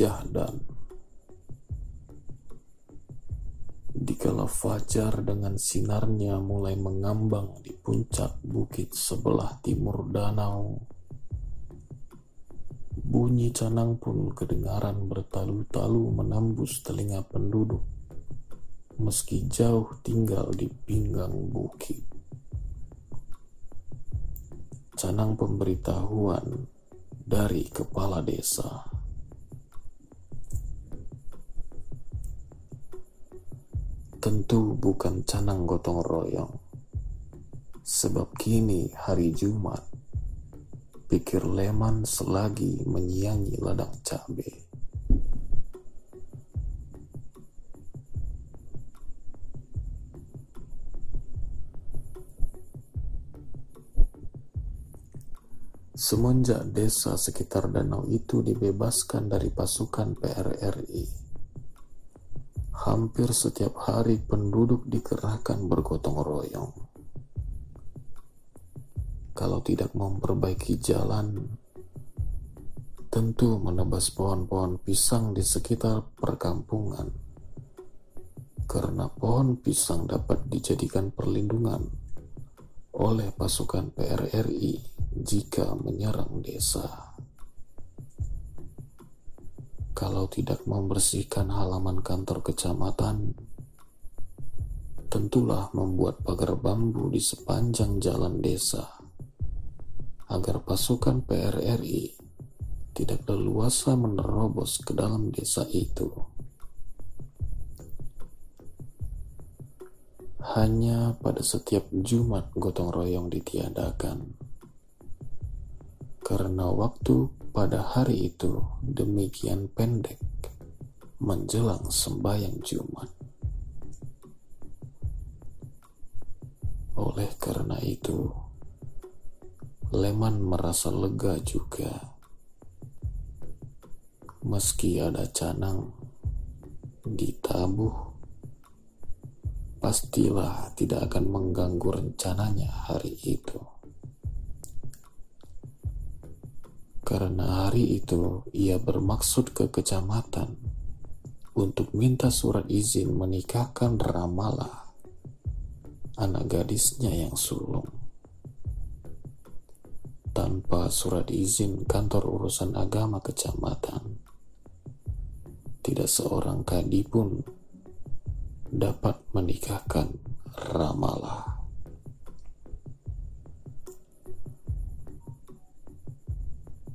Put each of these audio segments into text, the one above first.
Syahdan Dikala fajar dengan sinarnya mulai mengambang di puncak bukit sebelah timur danau, bunyi canang pun kedengaran bertalu-talu menembus telinga penduduk, meski jauh tinggal di pinggang bukit. Canang pemberitahuan dari kepala desa. Tentu bukan canang gotong royong. Sebab kini hari Jumat, pikir Leman selagi menyiangi ladang cabe. Semenjak desa sekitar danau itu dibebaskan dari pasukan PRRI, hampir setiap hari penduduk dikerahkan bergotong royong. Kalau tidak memperbaiki jalan, tentu menebas pohon-pohon pisang di sekitar perkampungan. Karena pohon pisang dapat dijadikan perlindungan oleh pasukan PRRI jika menyerang desa kalau tidak membersihkan halaman kantor kecamatan, tentulah membuat pagar bambu di sepanjang jalan desa agar pasukan PRRI tidak leluasa menerobos ke dalam desa itu. Hanya pada setiap Jumat gotong royong ditiadakan karena waktu pada hari itu demikian pendek menjelang sembahyang Jumat. Oleh karena itu, Leman merasa lega juga. Meski ada canang ditabuh, pastilah tidak akan mengganggu rencananya hari itu. Karena hari itu ia bermaksud ke kecamatan untuk minta surat izin menikahkan Ramala, anak gadisnya yang sulung. Tanpa surat izin kantor urusan agama kecamatan, tidak seorang kadi pun dapat menikahkan Ramala.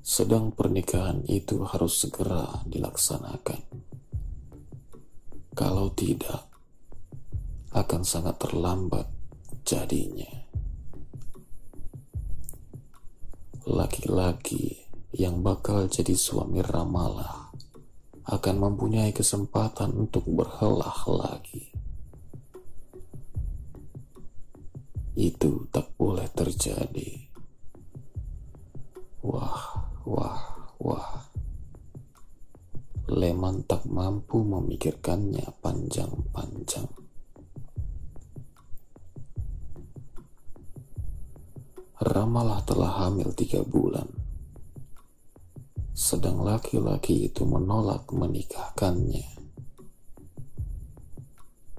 Sedang pernikahan itu harus segera dilaksanakan. Kalau tidak, akan sangat terlambat jadinya. Laki-laki yang bakal jadi suami Ramala akan mempunyai kesempatan untuk berhelah lagi. Itu tak boleh terjadi. Wah, Wah, wah. Leman tak mampu memikirkannya panjang-panjang. Ramalah telah hamil tiga bulan. Sedang laki-laki itu menolak menikahkannya.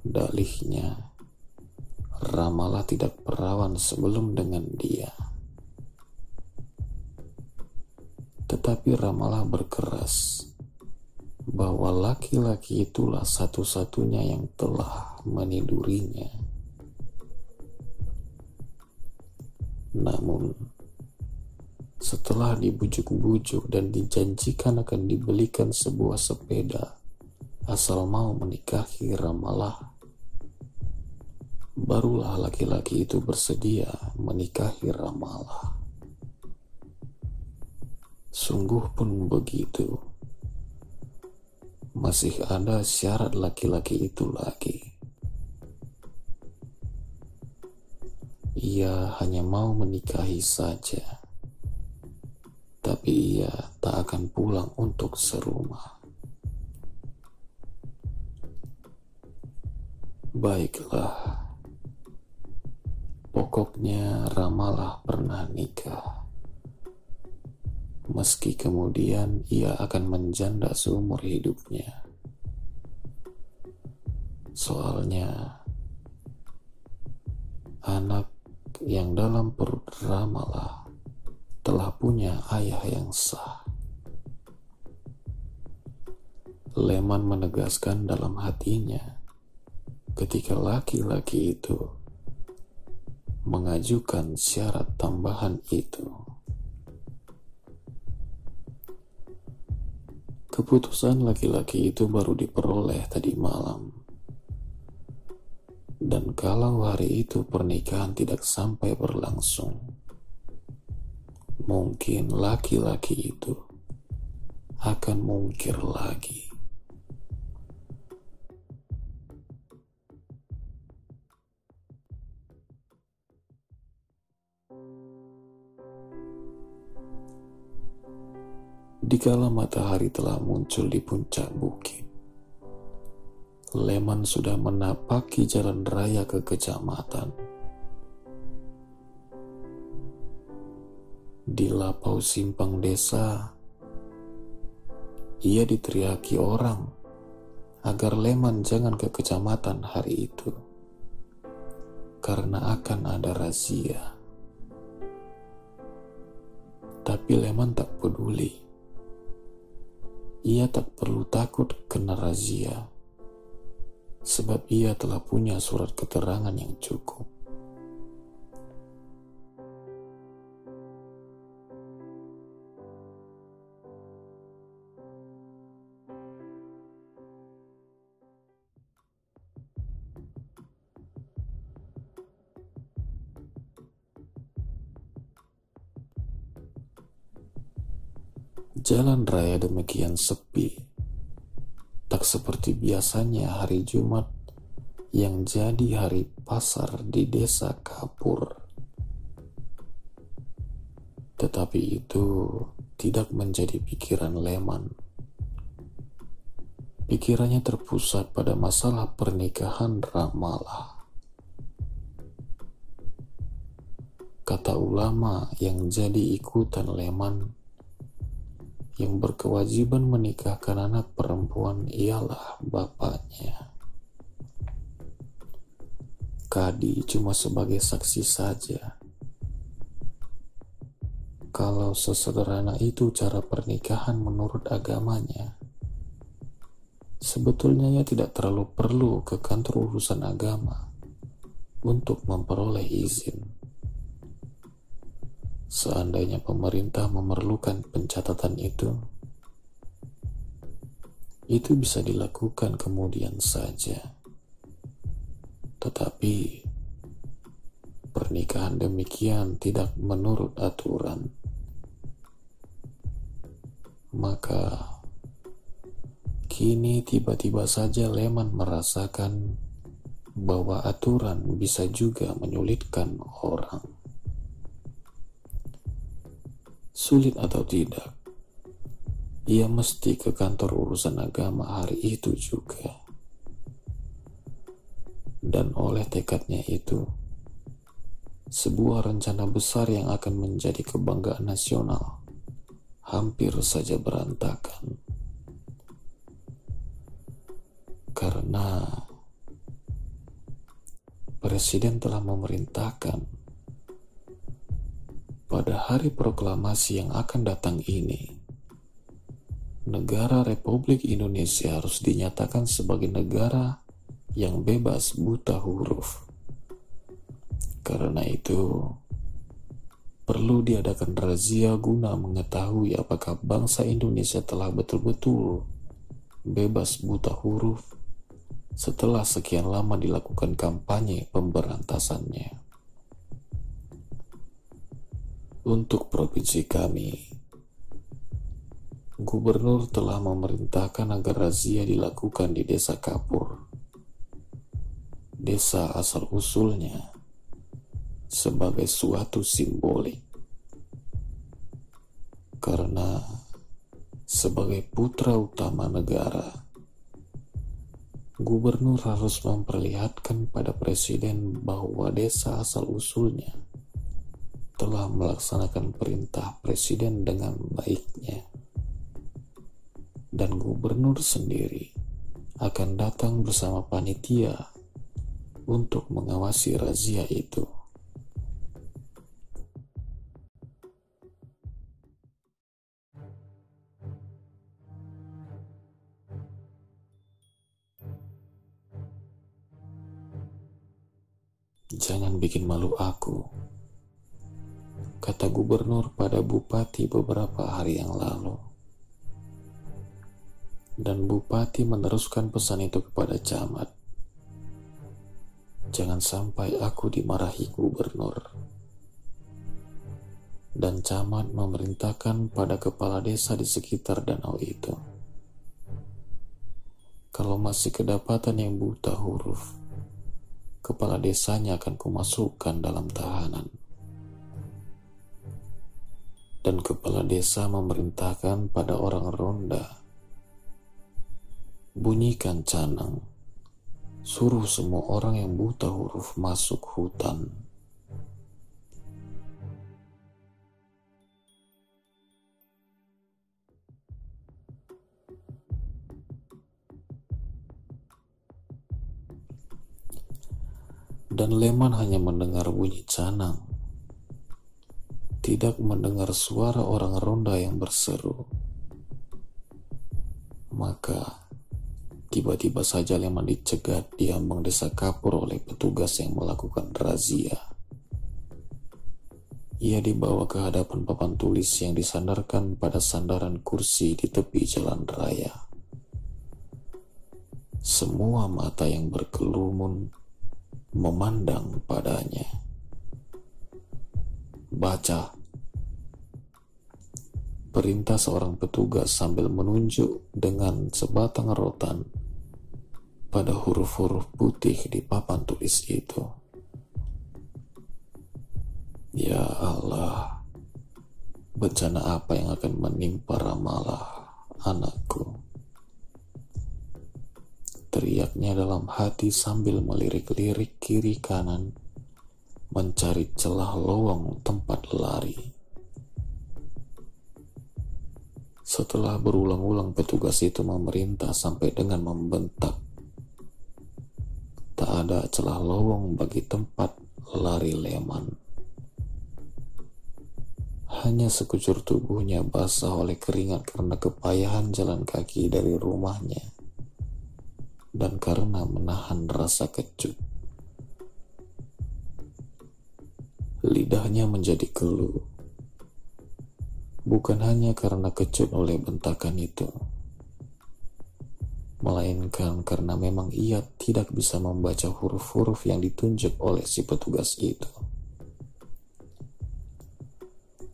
Dalihnya, Ramalah tidak perawan sebelum dengan dia. Tetapi Ramalah berkeras bahwa laki-laki itulah satu-satunya yang telah menidurinya. Namun, setelah dibujuk-bujuk dan dijanjikan akan dibelikan sebuah sepeda asal mau menikahi Ramalah, barulah laki-laki itu bersedia menikahi Ramalah. Sungguh pun begitu. Masih ada syarat laki-laki itu lagi. Ia hanya mau menikahi saja, tapi ia tak akan pulang untuk serumah. Baiklah, pokoknya Ramalah pernah nikah meski kemudian ia akan menjanda seumur hidupnya. Soalnya, anak yang dalam perut Ramalah telah punya ayah yang sah. Leman menegaskan dalam hatinya ketika laki-laki itu mengajukan syarat tambahan itu. Keputusan laki-laki itu baru diperoleh tadi malam. Dan kalau hari itu pernikahan tidak sampai berlangsung, mungkin laki-laki itu akan mungkir lagi. Dikala matahari telah muncul di puncak bukit, Leman sudah menapaki jalan raya ke kecamatan. Di lapau simpang desa, ia diteriaki orang agar Leman jangan ke kecamatan hari itu, karena akan ada razia. Tapi Leman tak peduli ia tak perlu takut kena razia, sebab ia telah punya surat keterangan yang cukup. Jalan raya demikian sepi, tak seperti biasanya hari Jumat yang jadi hari pasar di desa Kapur. Tetapi itu tidak menjadi pikiran Leman. Pikirannya terpusat pada masalah pernikahan Ramalah. Kata ulama yang jadi ikutan Leman yang berkewajiban menikahkan anak perempuan ialah bapaknya. Kadi cuma sebagai saksi saja. Kalau sesederhana itu cara pernikahan menurut agamanya, sebetulnya ia tidak terlalu perlu ke kantor urusan agama untuk memperoleh izin. Seandainya pemerintah memerlukan pencatatan itu, itu bisa dilakukan kemudian saja. Tetapi pernikahan demikian tidak menurut aturan. Maka kini tiba-tiba saja Leman merasakan bahwa aturan bisa juga menyulitkan orang sulit atau tidak, ia mesti ke kantor urusan agama hari itu juga. Dan oleh tekadnya itu, sebuah rencana besar yang akan menjadi kebanggaan nasional hampir saja berantakan. Karena Presiden telah memerintahkan pada hari proklamasi yang akan datang ini, negara Republik Indonesia harus dinyatakan sebagai negara yang bebas buta huruf. Karena itu, perlu diadakan razia guna mengetahui apakah bangsa Indonesia telah betul-betul bebas buta huruf setelah sekian lama dilakukan kampanye pemberantasannya untuk provinsi kami. Gubernur telah memerintahkan agar razia dilakukan di desa Kapur, desa asal-usulnya, sebagai suatu simbolik. Karena sebagai putra utama negara, gubernur harus memperlihatkan pada presiden bahwa desa asal-usulnya telah melaksanakan perintah presiden dengan baiknya dan gubernur sendiri akan datang bersama panitia untuk mengawasi razia itu. Jangan bikin malu aku, kata gubernur pada bupati beberapa hari yang lalu. Dan bupati meneruskan pesan itu kepada camat. Jangan sampai aku dimarahi gubernur. Dan camat memerintahkan pada kepala desa di sekitar danau itu. Kalau masih kedapatan yang buta huruf, kepala desanya akan kumasukkan dalam tahanan. Dan kepala desa memerintahkan pada orang ronda, bunyikan canang, suruh semua orang yang buta huruf masuk hutan. dan Leman hanya mendengar bunyi canang, tidak mendengar suara orang ronda yang berseru. Maka tiba-tiba saja Leman dicegat di ambang desa kapur oleh petugas yang melakukan razia. Ia dibawa ke hadapan papan tulis yang disandarkan pada sandaran kursi di tepi jalan raya. Semua mata yang berkelumun memandang padanya. Baca perintah seorang petugas sambil menunjuk dengan sebatang rotan pada huruf-huruf putih di papan tulis itu. Ya Allah, bencana apa yang akan menimpa Ramalah, anakku? teriaknya dalam hati sambil melirik-lirik kiri kanan, mencari celah lowong tempat lari. Setelah berulang-ulang petugas itu memerintah sampai dengan membentak, tak ada celah lowong bagi tempat lari Leman. Hanya sekujur tubuhnya basah oleh keringat karena kepayahan jalan kaki dari rumahnya dan karena menahan rasa kecut. Lidahnya menjadi keluh, bukan hanya karena kecut oleh bentakan itu, melainkan karena memang ia tidak bisa membaca huruf-huruf yang ditunjuk oleh si petugas itu.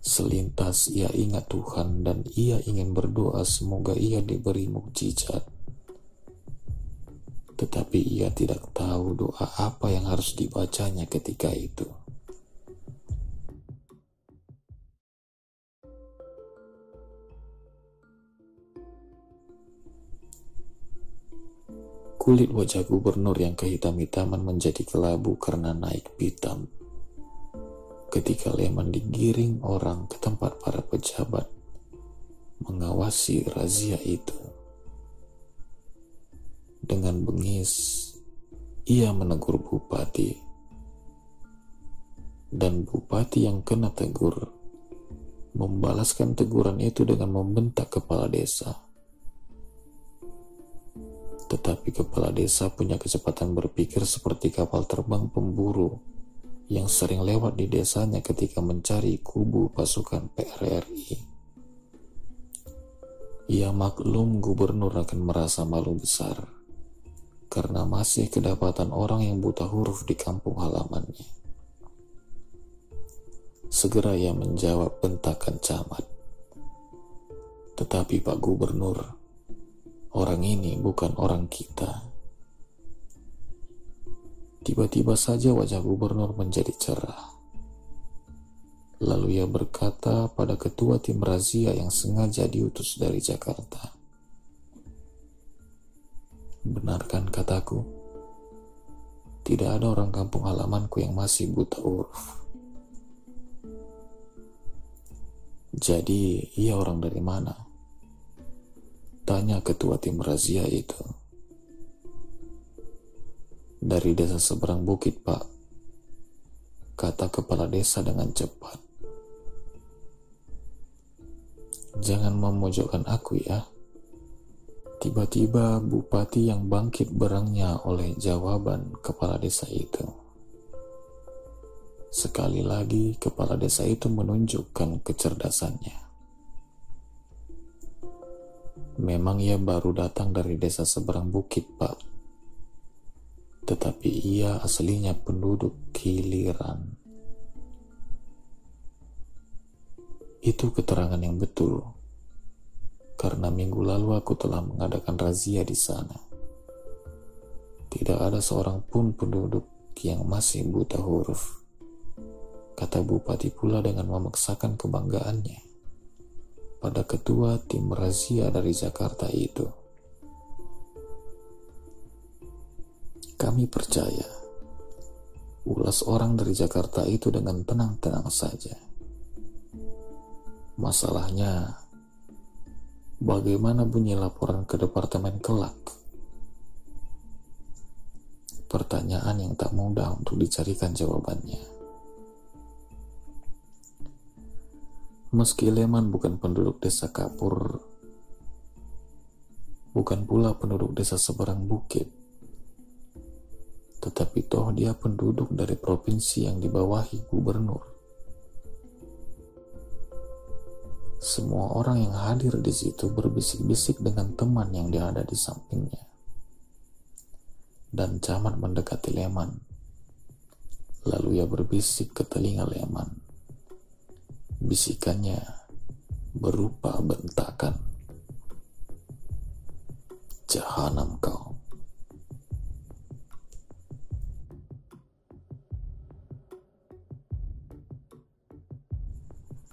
Selintas ia ingat Tuhan dan ia ingin berdoa semoga ia diberi mukjizat tetapi ia tidak tahu doa apa yang harus dibacanya ketika itu. Kulit wajah gubernur yang kehitam-hitaman menjadi kelabu karena naik pitam. Ketika Leman digiring orang ke tempat para pejabat mengawasi razia itu. Dengan bengis, ia menegur bupati. Dan bupati yang kena tegur membalaskan teguran itu dengan membentak kepala desa. Tetapi kepala desa punya kecepatan berpikir seperti kapal terbang pemburu yang sering lewat di desanya ketika mencari kubu pasukan PRRI. Ia maklum gubernur akan merasa malu besar karena masih kedapatan orang yang buta huruf di kampung halamannya. Segera ia menjawab bentakan camat. Tetapi Pak Gubernur, orang ini bukan orang kita. Tiba-tiba saja wajah gubernur menjadi cerah. Lalu ia berkata pada ketua tim razia yang sengaja diutus dari Jakarta. Benarkan kataku, tidak ada orang kampung halamanku yang masih buta huruf. Jadi, ia orang dari mana? Tanya ketua tim razia itu. Dari desa seberang bukit, Pak. Kata kepala desa dengan cepat. Jangan memojokkan aku ya. Tiba-tiba bupati yang bangkit berangnya oleh jawaban kepala desa itu. Sekali lagi kepala desa itu menunjukkan kecerdasannya. Memang ia baru datang dari desa seberang bukit, Pak. Tetapi ia aslinya penduduk giliran. Itu keterangan yang betul karena minggu lalu aku telah mengadakan razia di sana. Tidak ada seorang pun penduduk yang masih buta huruf. Kata bupati pula dengan memaksakan kebanggaannya pada ketua tim razia dari Jakarta itu. Kami percaya ulas orang dari Jakarta itu dengan tenang-tenang saja. Masalahnya, Bagaimana bunyi laporan ke Departemen Kelak? Pertanyaan yang tak mudah untuk dicarikan jawabannya. Meski Leman bukan penduduk desa Kapur, bukan pula penduduk desa seberang bukit, tetapi toh dia penduduk dari provinsi yang dibawahi gubernur. Semua orang yang hadir di situ berbisik-bisik dengan teman yang dia ada di sampingnya. Dan Camat mendekati Leman. Lalu ia berbisik ke telinga Leman. Bisikannya berupa bentakan. Jahanam kau.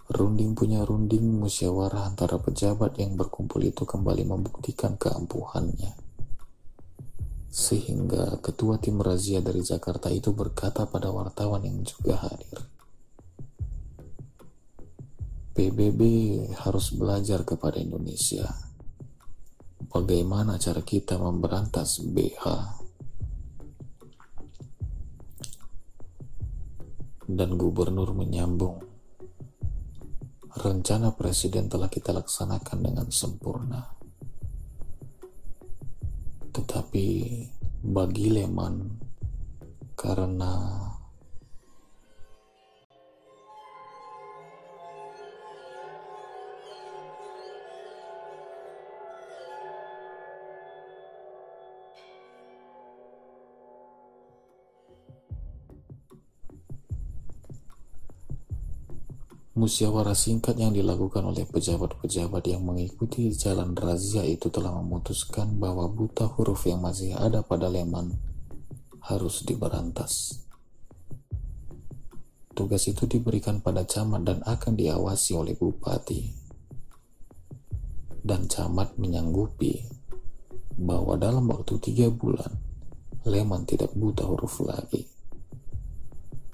Runding punya runding musyawarah antara pejabat yang berkumpul itu kembali membuktikan keampuhannya. Sehingga ketua tim razia dari Jakarta itu berkata pada wartawan yang juga hadir. PBB harus belajar kepada Indonesia. Bagaimana cara kita memberantas BH? Dan gubernur menyambung, rencana presiden telah kita laksanakan dengan sempurna. Tetapi bagi Leman, karena Musyawarah singkat yang dilakukan oleh pejabat-pejabat yang mengikuti jalan razia itu telah memutuskan bahwa buta huruf yang masih ada pada Leman harus diberantas. Tugas itu diberikan pada camat dan akan diawasi oleh bupati. Dan camat menyanggupi bahwa dalam waktu tiga bulan, Leman tidak buta huruf lagi.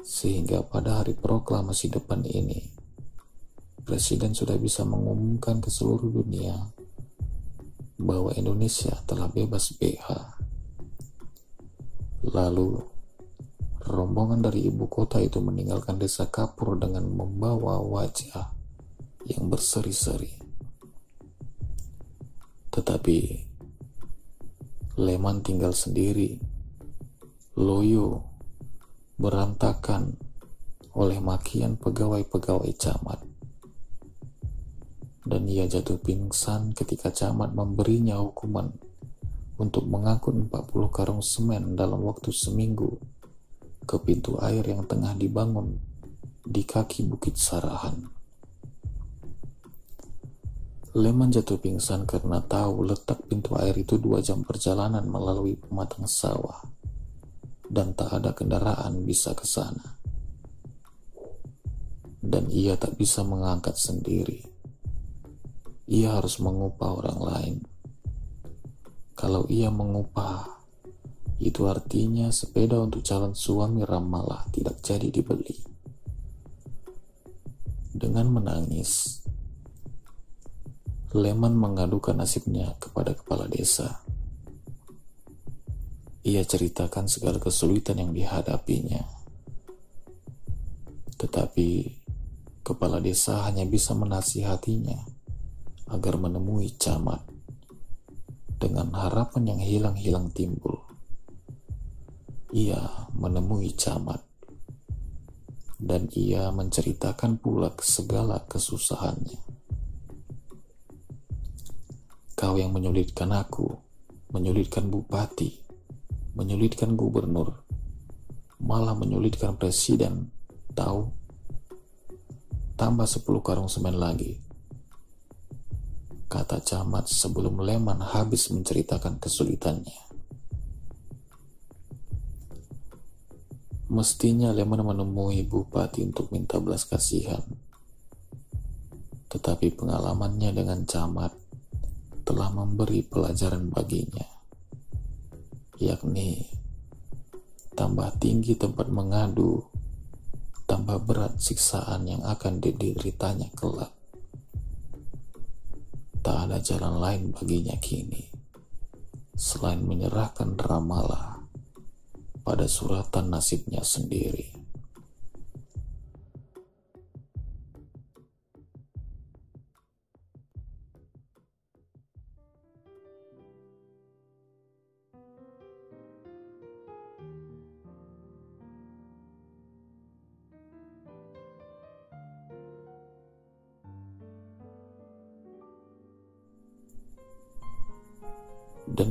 Sehingga pada hari proklamasi depan ini, Presiden sudah bisa mengumumkan ke seluruh dunia bahwa Indonesia telah bebas BH. Lalu, rombongan dari ibu kota itu meninggalkan desa Kapur dengan membawa wajah yang berseri-seri. Tetapi, Leman tinggal sendiri, loyo, berantakan oleh makian pegawai-pegawai camat dan ia jatuh pingsan ketika camat memberinya hukuman untuk mengangkut 40 karung semen dalam waktu seminggu ke pintu air yang tengah dibangun di kaki Bukit Sarahan. Leman jatuh pingsan karena tahu letak pintu air itu dua jam perjalanan melalui pematang sawah dan tak ada kendaraan bisa ke sana. Dan ia tak bisa mengangkat sendiri ia harus mengupah orang lain. Kalau ia mengupah, itu artinya sepeda untuk calon suami ramalah tidak jadi dibeli. Dengan menangis, Leman mengadukan nasibnya kepada kepala desa. Ia ceritakan segala kesulitan yang dihadapinya. Tetapi kepala desa hanya bisa menasihatinya agar menemui camat dengan harapan yang hilang-hilang timbul. Ia menemui camat dan ia menceritakan pula segala kesusahannya. Kau yang menyulitkan aku, menyulitkan bupati, menyulitkan gubernur, malah menyulitkan presiden, tahu? Tambah sepuluh karung semen lagi. Kata camat sebelum Leman habis menceritakan kesulitannya. Mestinya Leman menemui bupati untuk minta belas kasihan. Tetapi pengalamannya dengan camat telah memberi pelajaran baginya, yakni tambah tinggi tempat mengadu, tambah berat siksaan yang akan dideritanya kelak. Tak ada jalan lain baginya kini, selain menyerahkan ramalah pada suratan nasibnya sendiri.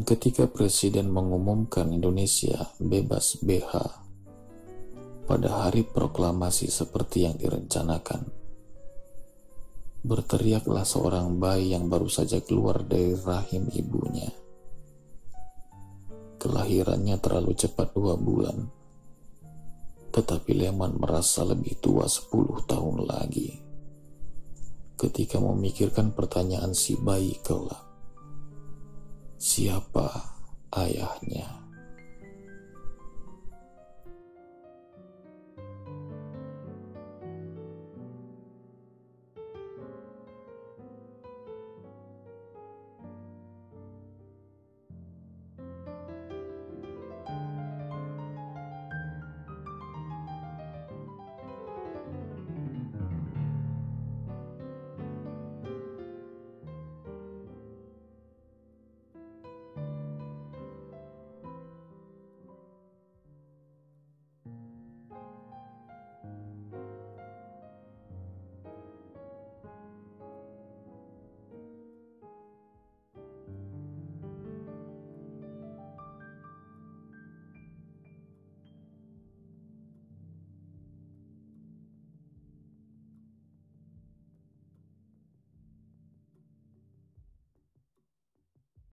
Ketika Presiden mengumumkan Indonesia bebas BH pada hari proklamasi seperti yang direncanakan, berteriaklah seorang bayi yang baru saja keluar dari rahim ibunya. Kelahirannya terlalu cepat dua bulan, tetapi Leman merasa lebih tua sepuluh tahun lagi ketika memikirkan pertanyaan si bayi kelak siapa ayahnya.